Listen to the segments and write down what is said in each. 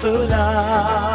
For love.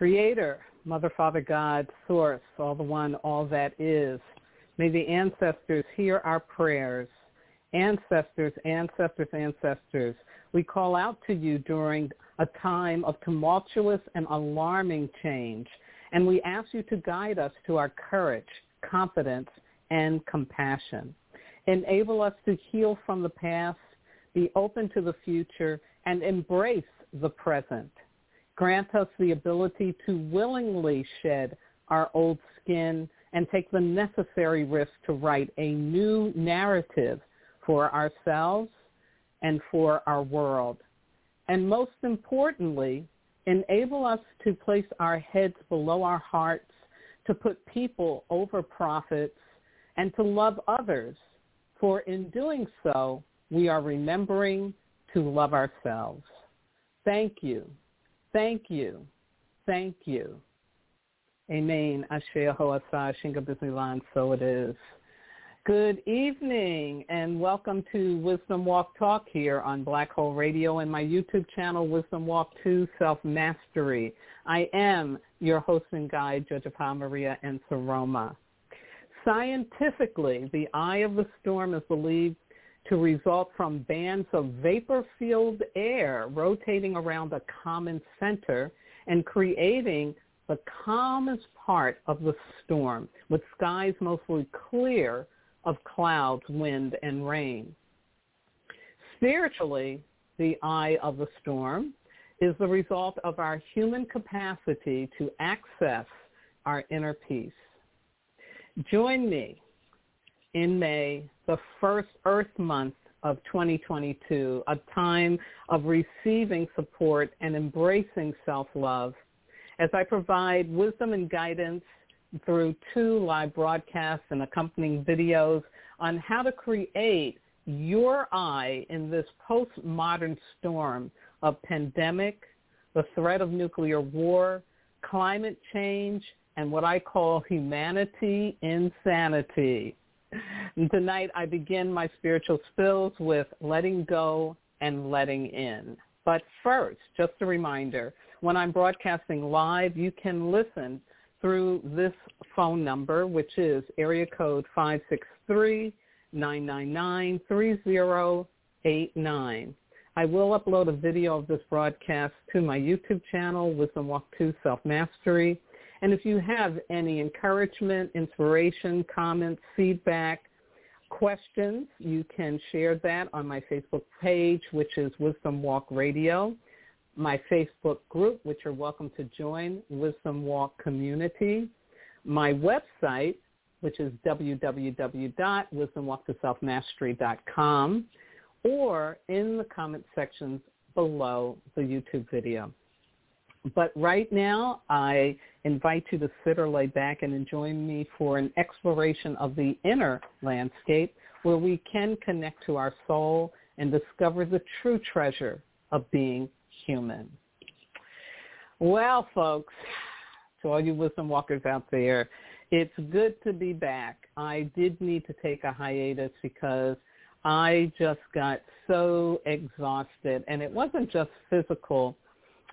Creator, Mother, Father, God, Source, all the one, all that is. May the ancestors hear our prayers. Ancestors, ancestors, ancestors, we call out to you during a time of tumultuous and alarming change, and we ask you to guide us to our courage, confidence, and compassion. Enable us to heal from the past, be open to the future, and embrace the present. Grant us the ability to willingly shed our old skin and take the necessary risk to write a new narrative for ourselves and for our world. And most importantly, enable us to place our heads below our hearts, to put people over profits, and to love others. For in doing so, we are remembering to love ourselves. Thank you. Thank you. Thank you. Amen. Asher Hoasa Shinga Bismilan. So it is. Good evening and welcome to Wisdom Walk Talk here on Blog Talk Radio and my YouTube channel, Wisdom Walk 2 Self-Mastery. I am your host and guide, Jojopah Maria Nsoroma. Scientifically, the eye of the storm is believed to result from bands of vapor-filled air rotating around a common center and creating the calmest part of the storm, with skies mostly clear of clouds, wind, and rain. Spiritually, the eye of the storm is the result of our human capacity to access our inner peace. Join me in May, the first Earth Month of 2022, a time of receiving support and embracing self-love as I provide wisdom and guidance through two live broadcasts and accompanying videos on how to create your eye in this postmodern storm of pandemic, the threat of nuclear war, climate change, and what I call humanity insanity. Tonight I begin my spiritual spills with letting go and letting in. But first, just a reminder, when I'm broadcasting live, you can listen through this phone number, which is area code 563-999-3089. I will upload a video of this broadcast to my YouTube channel, Wisdom Walk 2 Self-Mastery. And if you have any encouragement, inspiration, comments, feedback, questions, you can share that on my Facebook page, which is Wisdom Walk Radio my Facebook group, which you're welcome to join, Wisdom Walk Community, my website, which is www.wisdomwalktoselfmastery.com, or in the comment sections below the YouTube video. But right now, I invite you to sit or lay back and join me for an exploration of the inner landscape where we can connect to our soul and discover the true treasure of being human. Well, folks, to all you wisdom walkers out there, it's good to be back. I did need to take a hiatus because I just got so exhausted. And it wasn't just physical.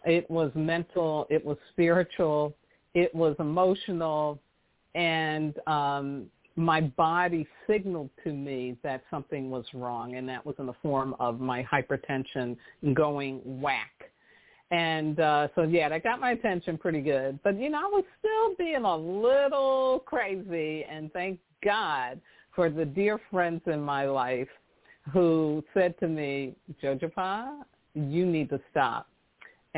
It was mental. It was spiritual. It was emotional. And um, my body signaled to me that something was wrong, and that was in the form of my hypertension going whack. And uh, so, yeah, that got my attention pretty good. But, you know, I was still being a little crazy, and thank God for the dear friends in my life who said to me, Jojopah, you need to stop,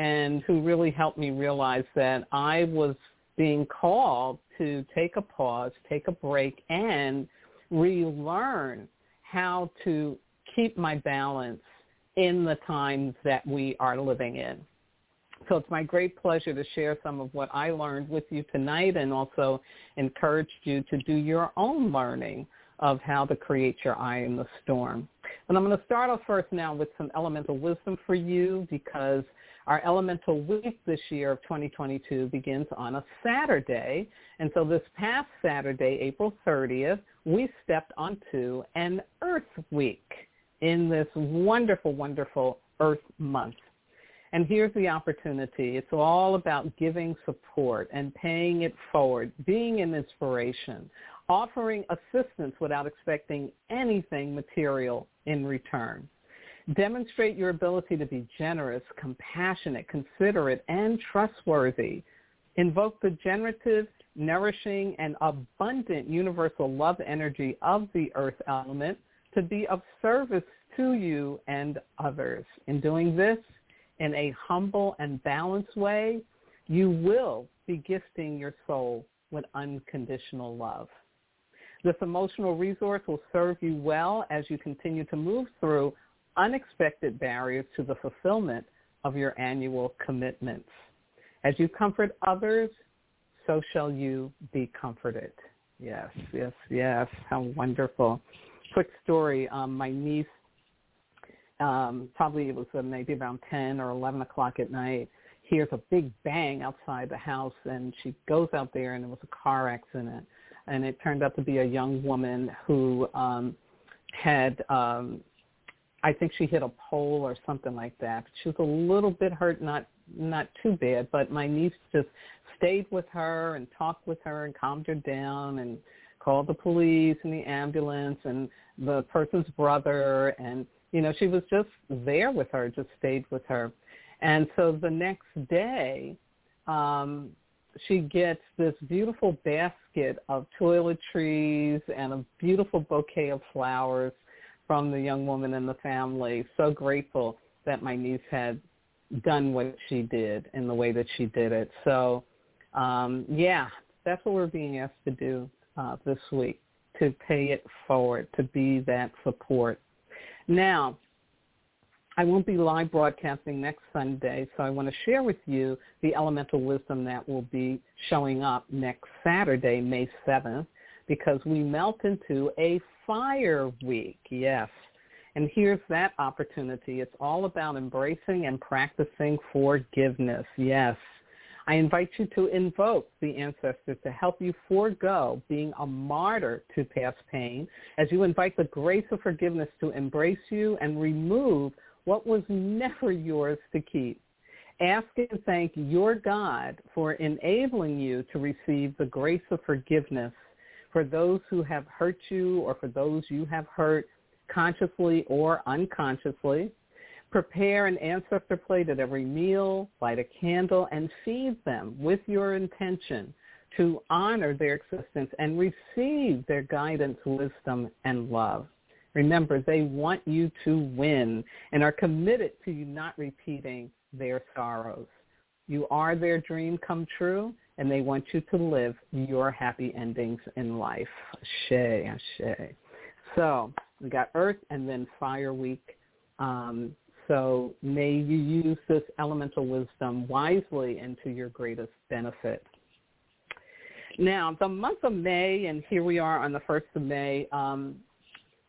and who really helped me realize that I was being called to take a pause, take a break, and relearn how to keep my balance in the times that we are living in. So it's my great pleasure to share some of what I learned with you tonight and also encourage you to do your own learning of how to create your eye in the storm. And I'm going to start off first now with some elemental wisdom for you because our elemental week this year of 2022 begins on a Saturday. And so this past Saturday, April 30th, we stepped onto an Earth Week in this wonderful, wonderful Earth Month. And here's the opportunity. It's all about giving support and paying it forward, being an inspiration, offering assistance without expecting anything material in return. Demonstrate your ability to be generous, compassionate, considerate, and trustworthy. Invoke the generative, nourishing, and abundant universal love energy of the earth element to be of service to you and others. In doing this in a humble and balanced way, you will be gifting your soul with unconditional love. This emotional resource will serve you well as you continue to move through unexpected barriers to the fulfillment of your annual commitments. As you comfort others, so shall you be comforted. Yes, yes, yes. How wonderful. Quick story. Um, my niece, um, probably it was uh, maybe around 10 or 11 o'clock at night, hears a big bang outside the house and she goes out there and it was a car accident and it turned out to be a young woman who um had um I think she hit a pole or something like that. She was a little bit hurt, not not too bad, but my niece just stayed with her and talked with her and calmed her down and called the police and the ambulance and the person's brother and you know she was just there with her just stayed with her and so the next day um she gets this beautiful basket of toiletries and a beautiful bouquet of flowers from the young woman and the family so grateful that my niece had done what she did in the way that she did it so um yeah that's what we're being asked to do uh, this week to pay it forward, to be that support. Now, I won't be live broadcasting next Sunday, so I want to share with you the elemental wisdom that will be showing up next Saturday, May 7th, because we melt into a fire week. Yes. And here's that opportunity. It's all about embracing and practicing forgiveness. Yes. I invite you to invoke the ancestors to help you forego being a martyr to past pain as you invite the grace of forgiveness to embrace you and remove what was never yours to keep. Ask and thank your God for enabling you to receive the grace of forgiveness for those who have hurt you or for those you have hurt consciously or unconsciously. Prepare an ancestor plate at every meal, light a candle, and feed them with your intention to honor their existence and receive their guidance, wisdom, and love. Remember, they want you to win and are committed to you not repeating their sorrows. You are their dream come true, and they want you to live your happy endings in life. Ashe, ashe. So we got Earth and then Fire Week. Um, so may you use this elemental wisdom wisely and to your greatest benefit. Now, the month of May, and here we are on the 1st of May, um,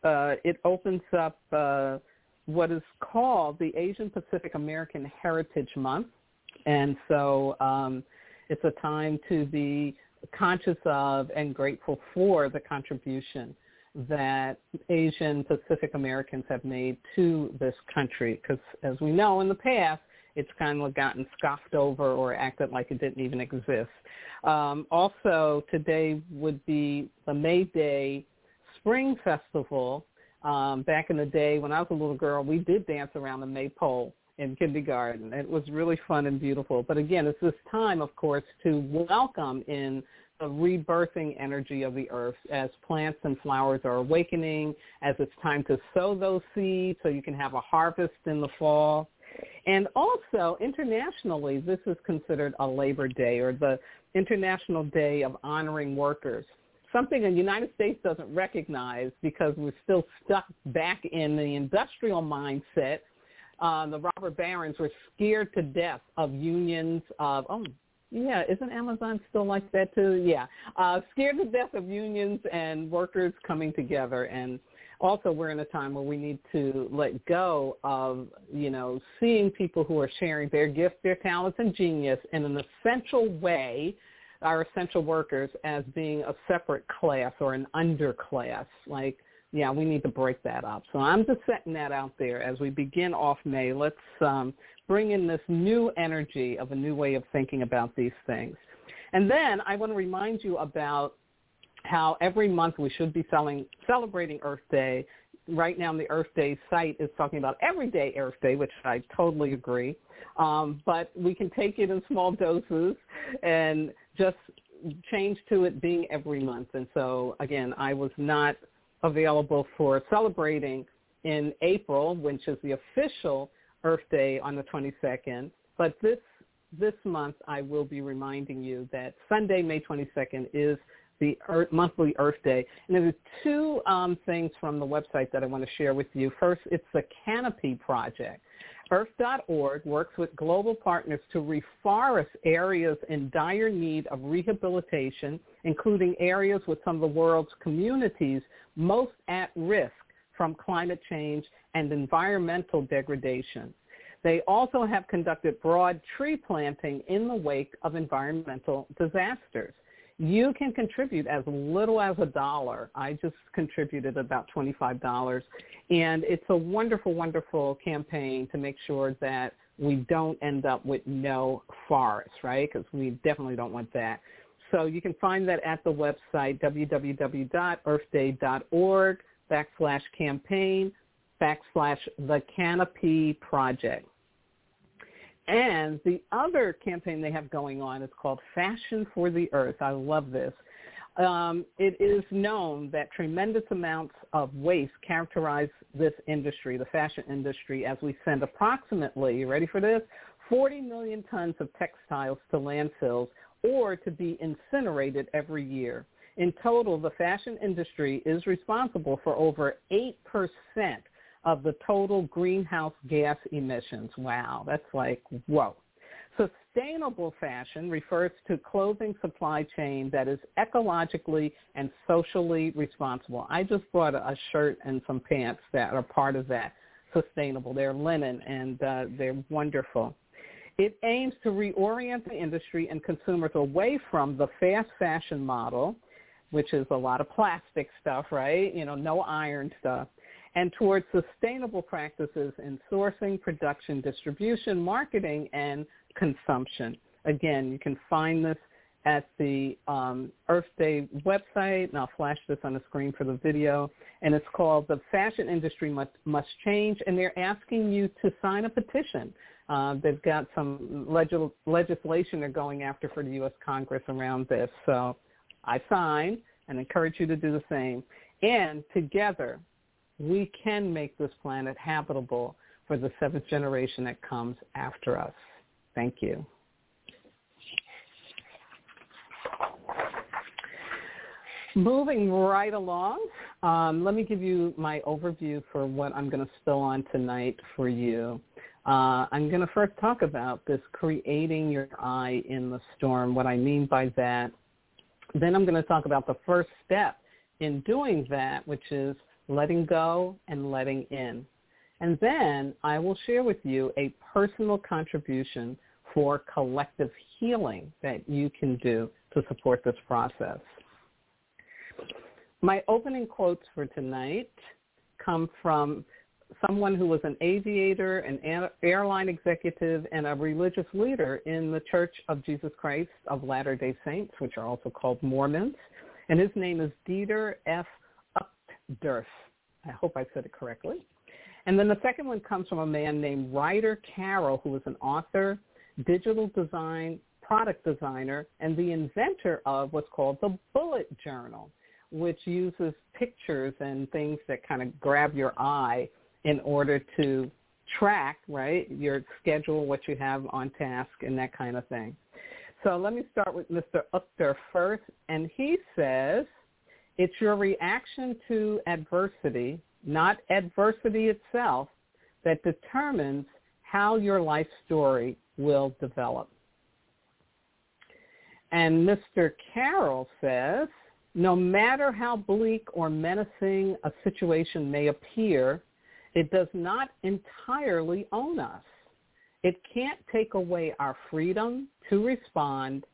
uh, it opens up uh, what is called the Asian Pacific American Heritage Month. And so um, it's a time to be conscious of and grateful for the contribution that Asian Pacific Americans have made to this country because as we know in the past, it's kind of gotten scoffed over or acted like it didn't even exist. Um, also, today would be the May Day Spring Festival. Um, back in the day when I was a little girl, we did dance around the maypole in kindergarten. It was really fun and beautiful. But again, it's this time, of course, to welcome in the rebirthing energy of the earth as plants and flowers are awakening, as it's time to sow those seeds so you can have a harvest in the fall. And also, internationally, this is considered a Labor Day or the International Day of Honoring Workers, something the United States doesn't recognize because we're still stuck back in the industrial mindset. Uh, the robber barons were scared to death of unions, of, oh, yeah, isn't Amazon still like that too? Yeah, uh, scared to death of unions and workers coming together, and also we're in a time where we need to let go of you know seeing people who are sharing their gifts, their talents, and genius in an essential way, our essential workers as being a separate class or an underclass, like yeah, we need to break that up. So I'm just setting that out there as we begin off May. Let's um, bring in this new energy of a new way of thinking about these things. And then I want to remind you about how every month we should be selling, celebrating Earth Day. Right now, the Earth Day site is talking about everyday Earth Day, which I totally agree. Um, but we can take it in small doses and just change to it being every month. And so, again, I was not available for celebrating in April, which is the official Earth Day on the 22nd. But this this month, I will be reminding you that Sunday, May 22nd, is the Earth, monthly Earth Day. And there are two um, things from the website that I want to share with you. First, it's the Canopy Project. Earth.org works with global partners to reforest areas in dire need of rehabilitation, including areas with some of the world's communities most at risk from climate change and environmental degradation. They also have conducted broad tree planting in the wake of environmental disasters. You can contribute as little as a dollar. I just contributed about $25. And it's a wonderful, wonderful campaign to make sure that we don't end up with no forests, right? Because we definitely don't want that. So you can find that at the website www.earthday.org backslash campaign backslash the canopy project. And the other campaign they have going on is called Fashion for the Earth. I love this. Um, it is known that tremendous amounts of waste characterize this industry, the fashion industry, as we send approximately, you ready for this, 40 million tons of textiles to landfills or to be incinerated every year. In total, the fashion industry is responsible for over 8% of the total greenhouse gas emissions. Wow, that's like, whoa. Sustainable fashion refers to clothing supply chain that is ecologically and socially responsible. I just bought a shirt and some pants that are part of that sustainable. They're linen and uh, they're wonderful. It aims to reorient the industry and consumers away from the fast fashion model, which is a lot of plastic stuff, right? You know, no iron stuff, and towards sustainable practices in sourcing, production, distribution, marketing, and consumption. Again, you can find this at the um, Earth Day website, and I'll flash this on the screen for the video, and it's called The Fashion Industry Must, Must Change, and they're asking you to sign a petition. Uh, they've got some legis- legislation they're going after for the U.S. Congress around this. So I sign and encourage you to do the same. And together, we can make this planet habitable for the seventh generation that comes after us. Thank you. Moving right along, um, let me give you my overview for what I'm going to spill on tonight for you. Uh, I'm going to first talk about this creating your eye in the storm, what I mean by that. Then I'm going to talk about the first step in doing that, which is letting go and letting in. And then I will share with you a personal contribution for collective healing that you can do to support this process. My opening quotes for tonight come from someone who was an aviator, an airline executive, and a religious leader in the Church of Jesus Christ of Latter-day Saints, which are also called Mormons. And his name is Dieter F. Uchtdorf. I hope I said it correctly. And then the second one comes from a man named Ryder Carroll, who is an author, digital design, product designer, and the inventor of what's called the bullet journal which uses pictures and things that kind of grab your eye in order to track, right, your schedule, what you have on task, and that kind of thing. So let me start with Mr. Uchter first, and he says, it's your reaction to adversity, not adversity itself, that determines how your life story will develop. And Mr. Carroll says, no matter how bleak or menacing a situation may appear, it does not entirely own us. It can't take away our freedom to respond,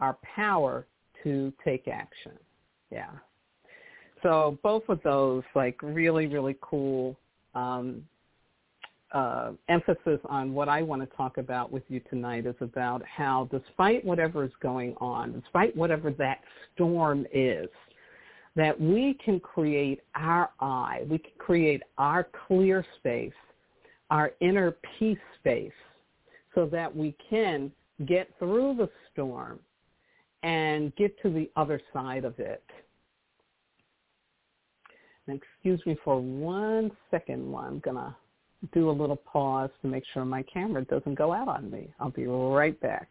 our power to take action. Yeah. So both of those, like really, really cool um, uh, emphasis on what I want to talk about with you tonight is about how despite whatever is going on, despite whatever that storm is, that we can create our eye, we can create our clear space, our inner peace space, so that we can get through the storm and get to the other side of it. Excuse me for one second while I'm going to do a little pause to make sure my camera doesn't go out on me. I'll be right back.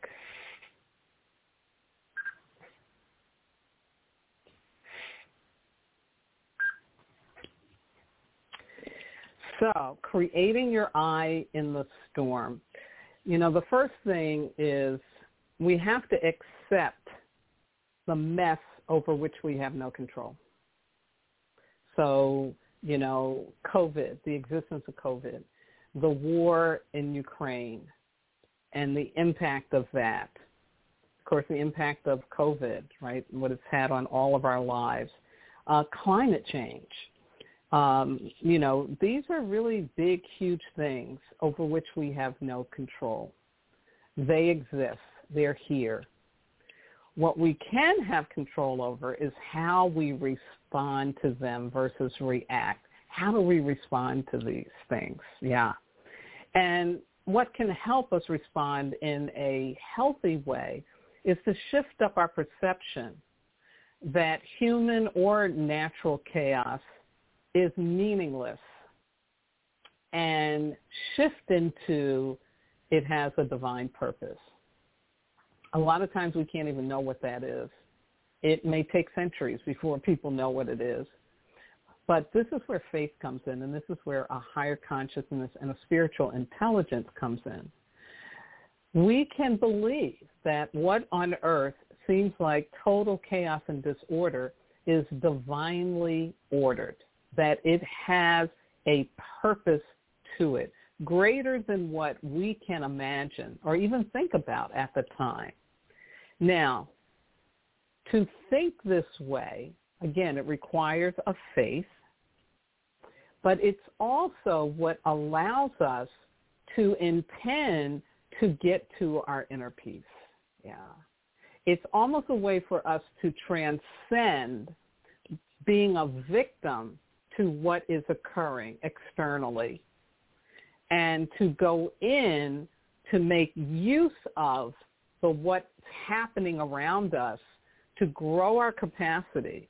So creating your eye in the storm. You know, the first thing is we have to accept the mess over which we have no control. So you know, COVID, the existence of COVID. the war in Ukraine and the impact of that. Of course, the impact of COVID, right, what it's had on all of our lives. Uh, climate change. Um, you know, these are really big, huge things over which we have no control. They exist. They're here. What we can have control over is how we respond to them versus react. How do we respond to these things? Yeah. And what can help us respond in a healthy way is to shift up our perception that human or natural chaos is meaningless and shift into it has a divine purpose. A lot of times we can't even know what that is. It may take centuries before people know what it is. But this is where faith comes in, and this is where a higher consciousness and a spiritual intelligence comes in. We can believe that what on earth seems like total chaos and disorder is divinely ordered, that it has a purpose to it, greater than what we can imagine or even think about at the time. Now, to think this way, again, it requires a faith, but it's also what allows us to intend to get to our inner peace. Yeah. It's almost a way for us to transcend being a victim to what is occurring externally and to go in to make use of the what's happening around us to grow our capacity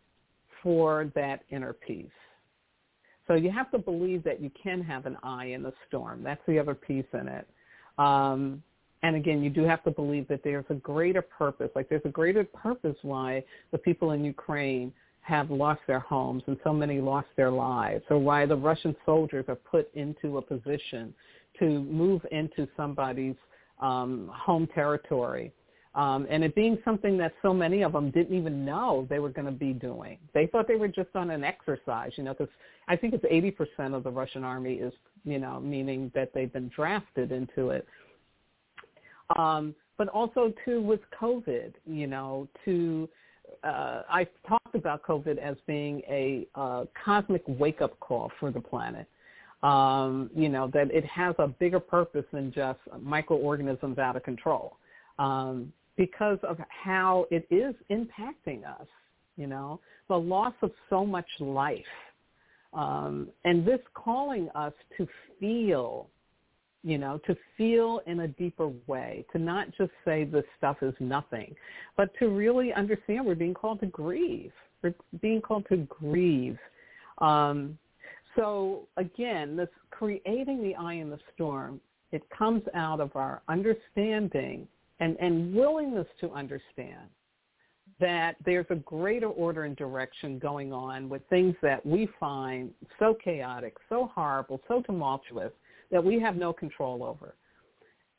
for that inner peace. So you have to believe that you can have an eye in the storm. That's the other piece in it. Um, and again, you do have to believe that there's a greater purpose. Like there's a greater purpose why the people in Ukraine have lost their homes and so many lost their lives, or why the Russian soldiers are put into a position to move into somebody's um, home territory. Um, and it being something that so many of them didn't even know they were going to be doing. They thought they were just on an exercise, you know, because I think it's 80% of the Russian army is, you know, meaning that they've been drafted into it. Um, but also too with COVID, you know, to uh, I talked about COVID as being a uh, cosmic wake-up call for the planet. Um, you know that it has a bigger purpose than just microorganisms out of control, um, because of how it is impacting us. You know, the loss of so much life, um, and this calling us to feel you know, to feel in a deeper way, to not just say this stuff is nothing, but to really understand we're being called to grieve. We're being called to grieve. Um, so again, this creating the eye in the storm, it comes out of our understanding and, and willingness to understand that there's a greater order and direction going on with things that we find so chaotic, so horrible, so tumultuous, that we have no control over.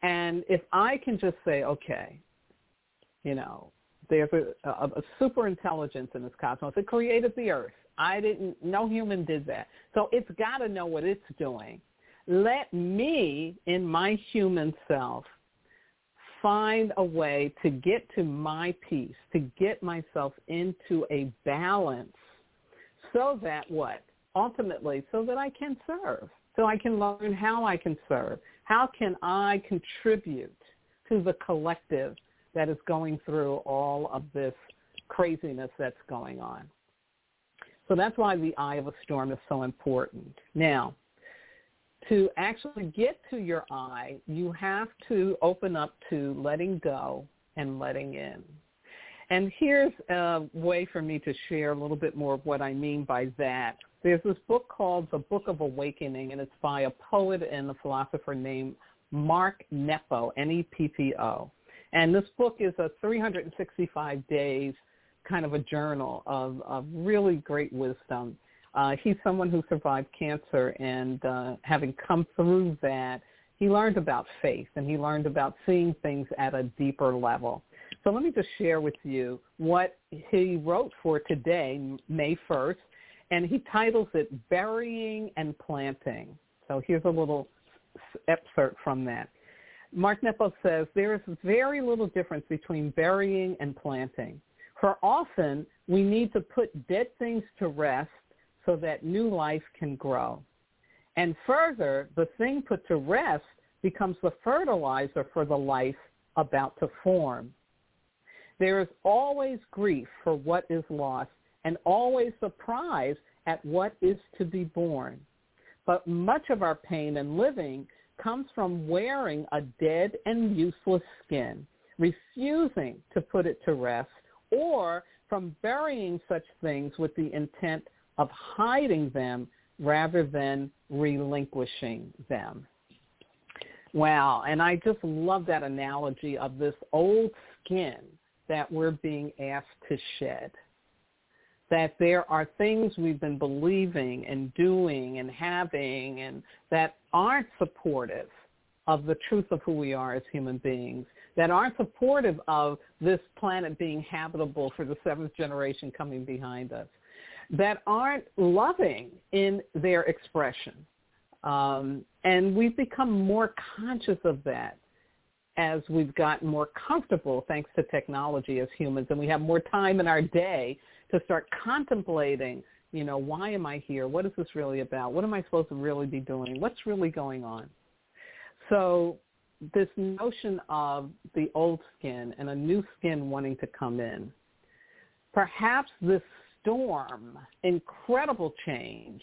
And if I can just say, okay, you know, there's a, a, a super intelligence in this cosmos. It created the earth. I didn't, no human did that. So it's got to know what it's doing. Let me, in my human self, find a way to get to my peace, to get myself into a balance so that what? Ultimately, so that I can serve so I can learn how I can serve. How can I contribute to the collective that is going through all of this craziness that's going on? So that's why the eye of a storm is so important. Now, to actually get to your eye, you have to open up to letting go and letting in. And here's a way for me to share a little bit more of what I mean by that. There's this book called The Book of Awakening, and it's by a poet and a philosopher named Mark Nepo, N-E-P-P-O. And this book is a 365 days kind of a journal of, of really great wisdom. Uh, he's someone who survived cancer, and uh, having come through that, he learned about faith, and he learned about seeing things at a deeper level. So let me just share with you what he wrote for today, May 1st, and he titles it Burying and Planting. So here's a little excerpt from that. Mark Nepo says, there is very little difference between burying and planting. For often, we need to put dead things to rest so that new life can grow. And further, the thing put to rest becomes the fertilizer for the life about to form. There is always grief for what is lost and always surprise at what is to be born. But much of our pain and living comes from wearing a dead and useless skin, refusing to put it to rest, or from burying such things with the intent of hiding them rather than relinquishing them. Wow, and I just love that analogy of this old skin that we're being asked to shed. That there are things we've been believing and doing and having and that aren't supportive of the truth of who we are as human beings, that aren't supportive of this planet being habitable for the seventh generation coming behind us, that aren't loving in their expression. Um, and we've become more conscious of that as we've gotten more comfortable thanks to technology as humans and we have more time in our day to start contemplating, you know, why am I here? What is this really about? What am I supposed to really be doing? What's really going on? So this notion of the old skin and a new skin wanting to come in, perhaps this storm, incredible change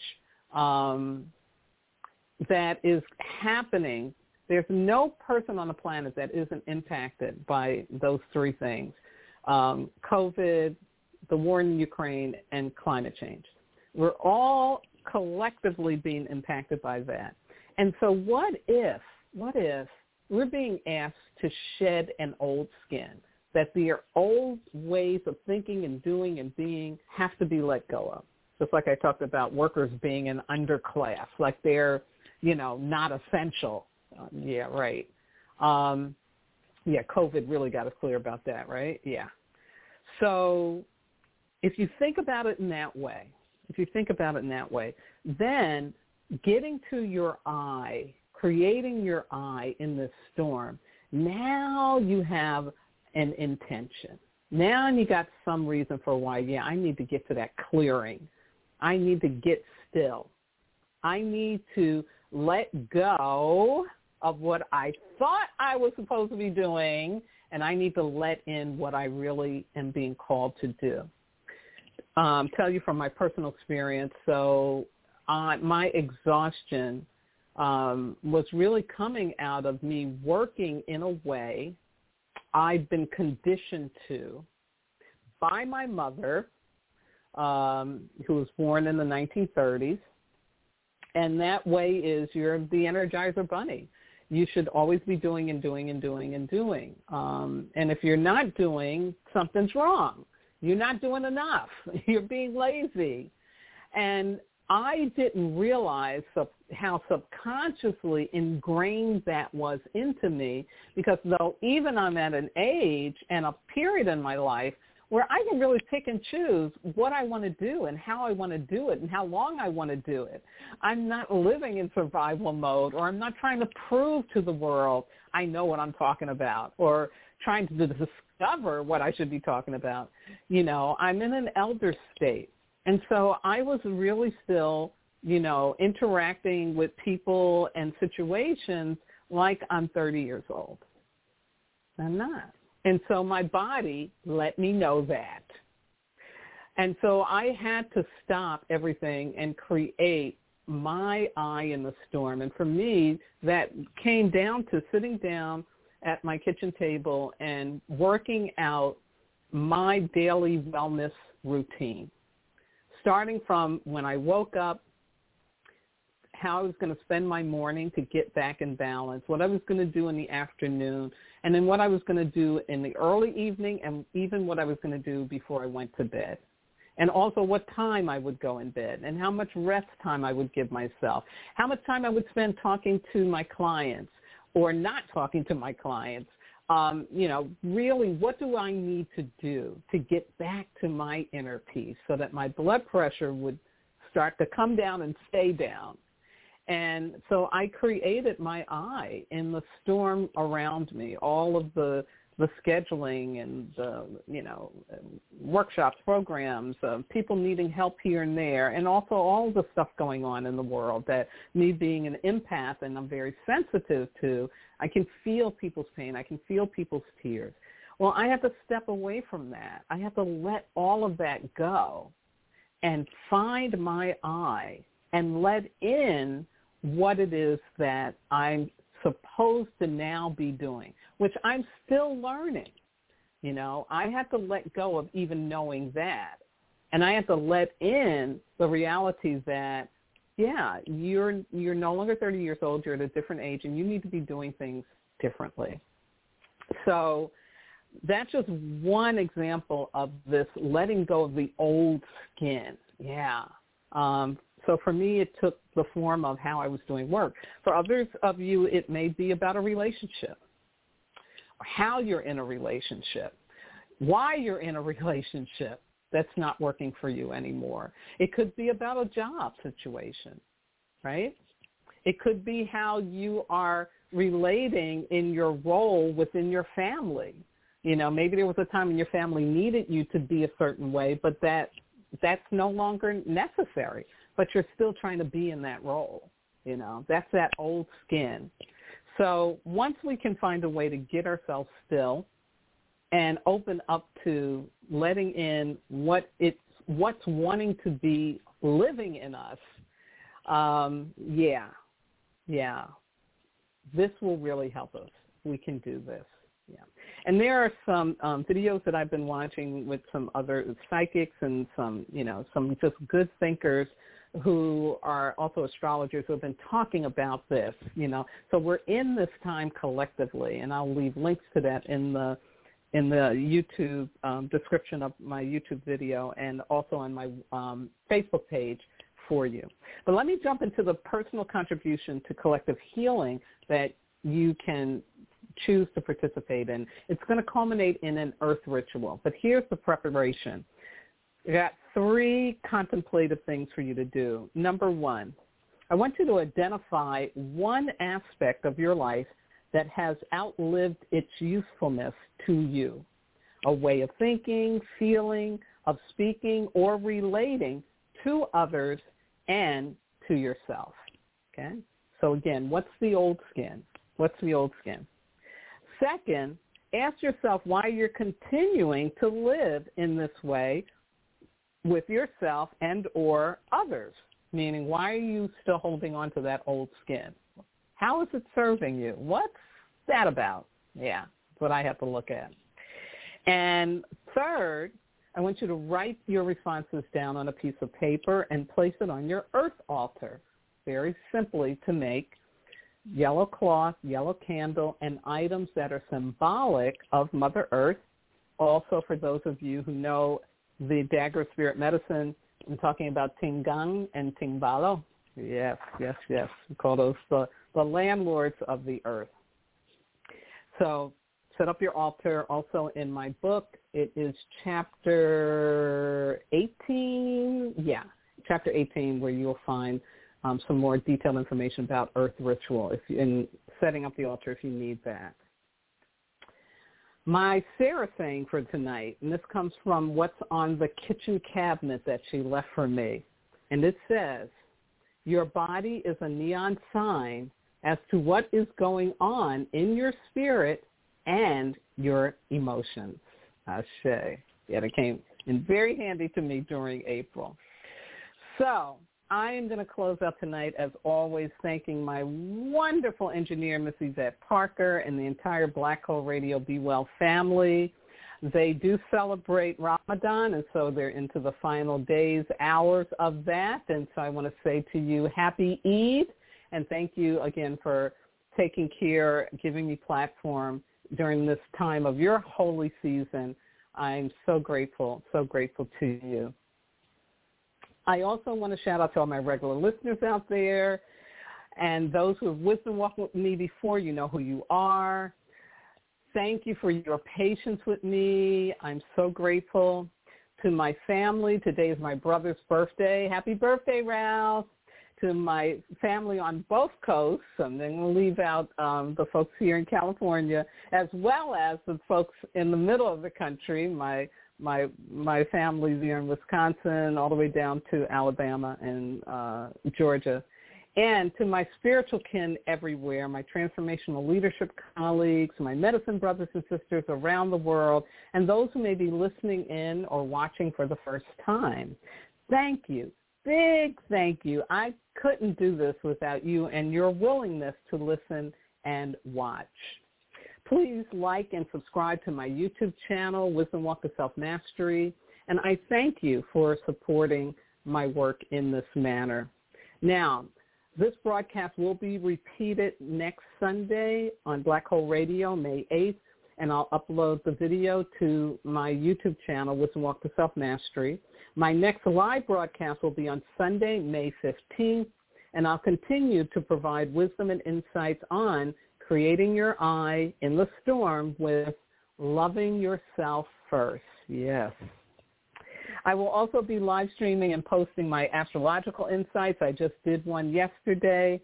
um, that is happening. There's no person on the planet that isn't impacted by those three things, um, COVID, the war in Ukraine, and climate change. We're all collectively being impacted by that. And so what if, what if we're being asked to shed an old skin? That their old ways of thinking and doing and being have to be let go of. Just like I talked about workers being an underclass, like they're, you know, not essential. Um, yeah, right. Um, yeah, COVID really got us clear about that, right? Yeah. So if you think about it in that way, if you think about it in that way, then getting to your eye, creating your eye in this storm, now you have an intention. Now you got some reason for why, yeah, I need to get to that clearing. I need to get still. I need to let go of what I thought I was supposed to be doing, and I need to let in what I really am being called to do. Um, tell you from my personal experience, so uh, my exhaustion um, was really coming out of me working in a way I've been conditioned to by my mother, um, who was born in the 1930s. And that way is you're the Energizer Bunny. You should always be doing and doing and doing and doing. Um, and if you're not doing, something's wrong. You're not doing enough. You're being lazy. And I didn't realize how subconsciously ingrained that was into me because though even I'm at an age and a period in my life where I can really pick and choose what I want to do and how I want to do it and how long I want to do it. I'm not living in survival mode or I'm not trying to prove to the world I know what I'm talking about or trying to discover what I should be talking about. You know, I'm in an elder state and so I was really still, you know, interacting with people and situations like I'm 30 years old. I'm not. And so my body let me know that. And so I had to stop everything and create my eye in the storm. And for me, that came down to sitting down at my kitchen table and working out my daily wellness routine starting from when I woke up, how I was going to spend my morning to get back in balance, what I was going to do in the afternoon, and then what I was going to do in the early evening and even what I was going to do before I went to bed. And also what time I would go in bed and how much rest time I would give myself, how much time I would spend talking to my clients or not talking to my clients, um, you know, really what do I need to do to get back to my inner peace so that my blood pressure would start to come down and stay down? And so I created my I in the storm around me, all of the the scheduling and the you know workshops, programs, uh, people needing help here and there, and also all the stuff going on in the world that me being an empath and I'm very sensitive to. I can feel people's pain. I can feel people's tears. Well, I have to step away from that. I have to let all of that go and find my I and let in what it is that I'm supposed to now be doing, which I'm still learning. You know, I have to let go of even knowing that. And I have to let in the reality that, yeah, you're you're no longer 30 years old, you're at a different age and you need to be doing things differently. So that's just one example of this letting go of the old skin. Yeah. Um, so for me, it took the form of how I was doing work. For others of you, it may be about a relationship, how you're in a relationship, why you're in a relationship that's not working for you anymore. It could be about a job situation, right? It could be how you are relating in your role within your family. You know, maybe there was a time when your family needed you to be a certain way, but that that's no longer necessary but you're still trying to be in that role. You know, that's that old skin. So once we can find a way to get ourselves still and open up to letting in what it's what's wanting to be living in us, um, yeah, yeah, this will really help us. We can do this. Yeah. And there are some um, videos that I've been watching with some other psychics and some, you know, some just good thinkers who are also astrologers who have been talking about this, you know. So we're in this time collectively, and I'll leave links to that in the in the YouTube um, description of my YouTube video and also on my um, Facebook page for you. But let me jump into the personal contribution to collective healing that you can choose to participate in. It's going to culminate in an earth ritual. But here's the preparation. You got three contemplative things for you to do. Number one, I want you to identify one aspect of your life that has outlived its usefulness to you, a way of thinking, feeling, of speaking, or relating to others and to yourself. Okay? So again, what's the old skin? What's the old skin? Second, ask yourself why you're continuing to live in this way with yourself and or others, meaning why are you still holding on to that old skin? How is it serving you? What's that about? Yeah, that's what I have to look at. And third, I want you to write your responses down on a piece of paper and place it on your earth altar, very simply to make yellow cloth, yellow candle, and items that are symbolic of Mother Earth. Also, for those of you who know the Dagara spirit medicine. I'm talking about Tingang and Tingbalo. Yes, yes, yes. We call those the, the landlords of the earth. So set up your altar. Also in my book, it is chapter 18. Yeah, chapter 18 where you'll find um, some more detailed information about earth ritual if in setting up the altar if you need that my Sarah saying for tonight, and this comes from what's on the kitchen cabinet that she left for me. And it says, your body is a neon sign as to what is going on in your spirit and your emotions. Ashe. Yeah, it came in very handy to me during April. So I am going to close out tonight, as always, thanking my wonderful engineer, Miss Yvette Parker, and the entire Blog Talk Radio Be Well family. They do celebrate Ramadan, and so they're into the final days, hours of that. And so I want to say to you, happy Eid, and thank you again for taking care, giving me platform during this time of your holy season. I'm so grateful, so grateful to you. I also want to shout out to all my regular listeners out there and those who have wisdom walked with me before, you know who you are. Thank you for your patience with me. I'm so grateful to my family. Today is my brother's birthday. Happy birthday, Ralph. to my family on both coasts. I'm going to leave out um, the folks here in California, as well as the folks in the middle of the country. My my my family here in Wisconsin, all the way down to Alabama and uh, Georgia, and to my spiritual kin everywhere, my transformational leadership colleagues, my medicine brothers and sisters around the world, and those who may be listening in or watching for the first time. Thank you. Big thank you. I couldn't do this without you and your willingness to listen and watch. Please like and subscribe to my YouTube channel, Wisdom Walk of Self-Mastery, and I thank you for supporting my work in this manner. Now, this broadcast will be repeated next Sunday on Blog Talk Radio, May 8th, and I'll upload the video to my YouTube channel, Wisdom Walk to Self-Mastery. My next live broadcast will be on Sunday, May 15th, and I'll continue to provide wisdom and insights on creating your eye in the storm with loving yourself first. Yes. I will also be live streaming and posting my astrological insights. I just did one yesterday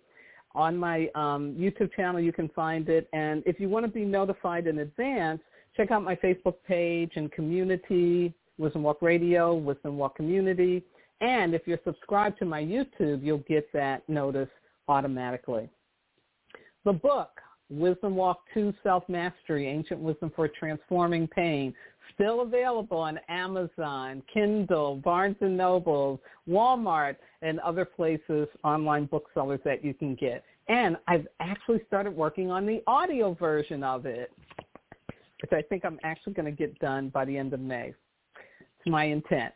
on my um, YouTube channel. You can find it. And if you want to be notified in advance, check out my Facebook page and community, Wisdom Walk Radio, Wisdom Walk Community. And if you're subscribed to my YouTube, you'll get that notice automatically. The book, Wisdom Walk 2 Self-Mastery, Ancient Wisdom for Transforming Pain. Still available on Amazon, Kindle, Barnes & Noble, Walmart, and other places, online booksellers that you can get. And I've actually started working on the audio version of it, which I think I'm actually going to get done by the end of May. It's my intent.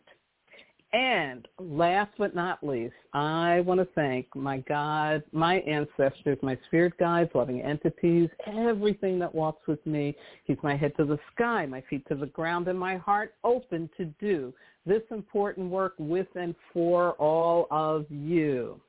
And last but not least, I want to thank my God, my ancestors, my spirit guides, loving entities, everything that walks with me. Keeps my head to the sky, my feet to the ground, and my heart open to do this important work with and for all of you.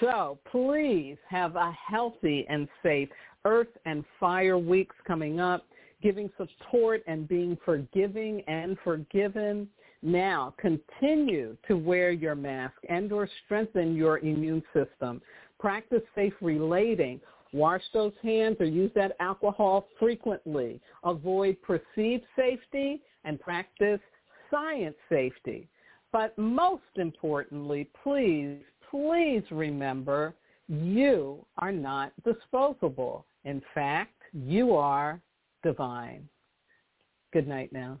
So please have a healthy and safe Earth and Fire weeks coming up, giving support and being forgiving and forgiven now, continue to wear your mask and or strengthen your immune system. Practice safe relating. Wash those hands or use that alcohol frequently. Avoid perceived safety and practice science safety. But most importantly, please, please remember you are not disposable. In fact, you are divine. Good night now.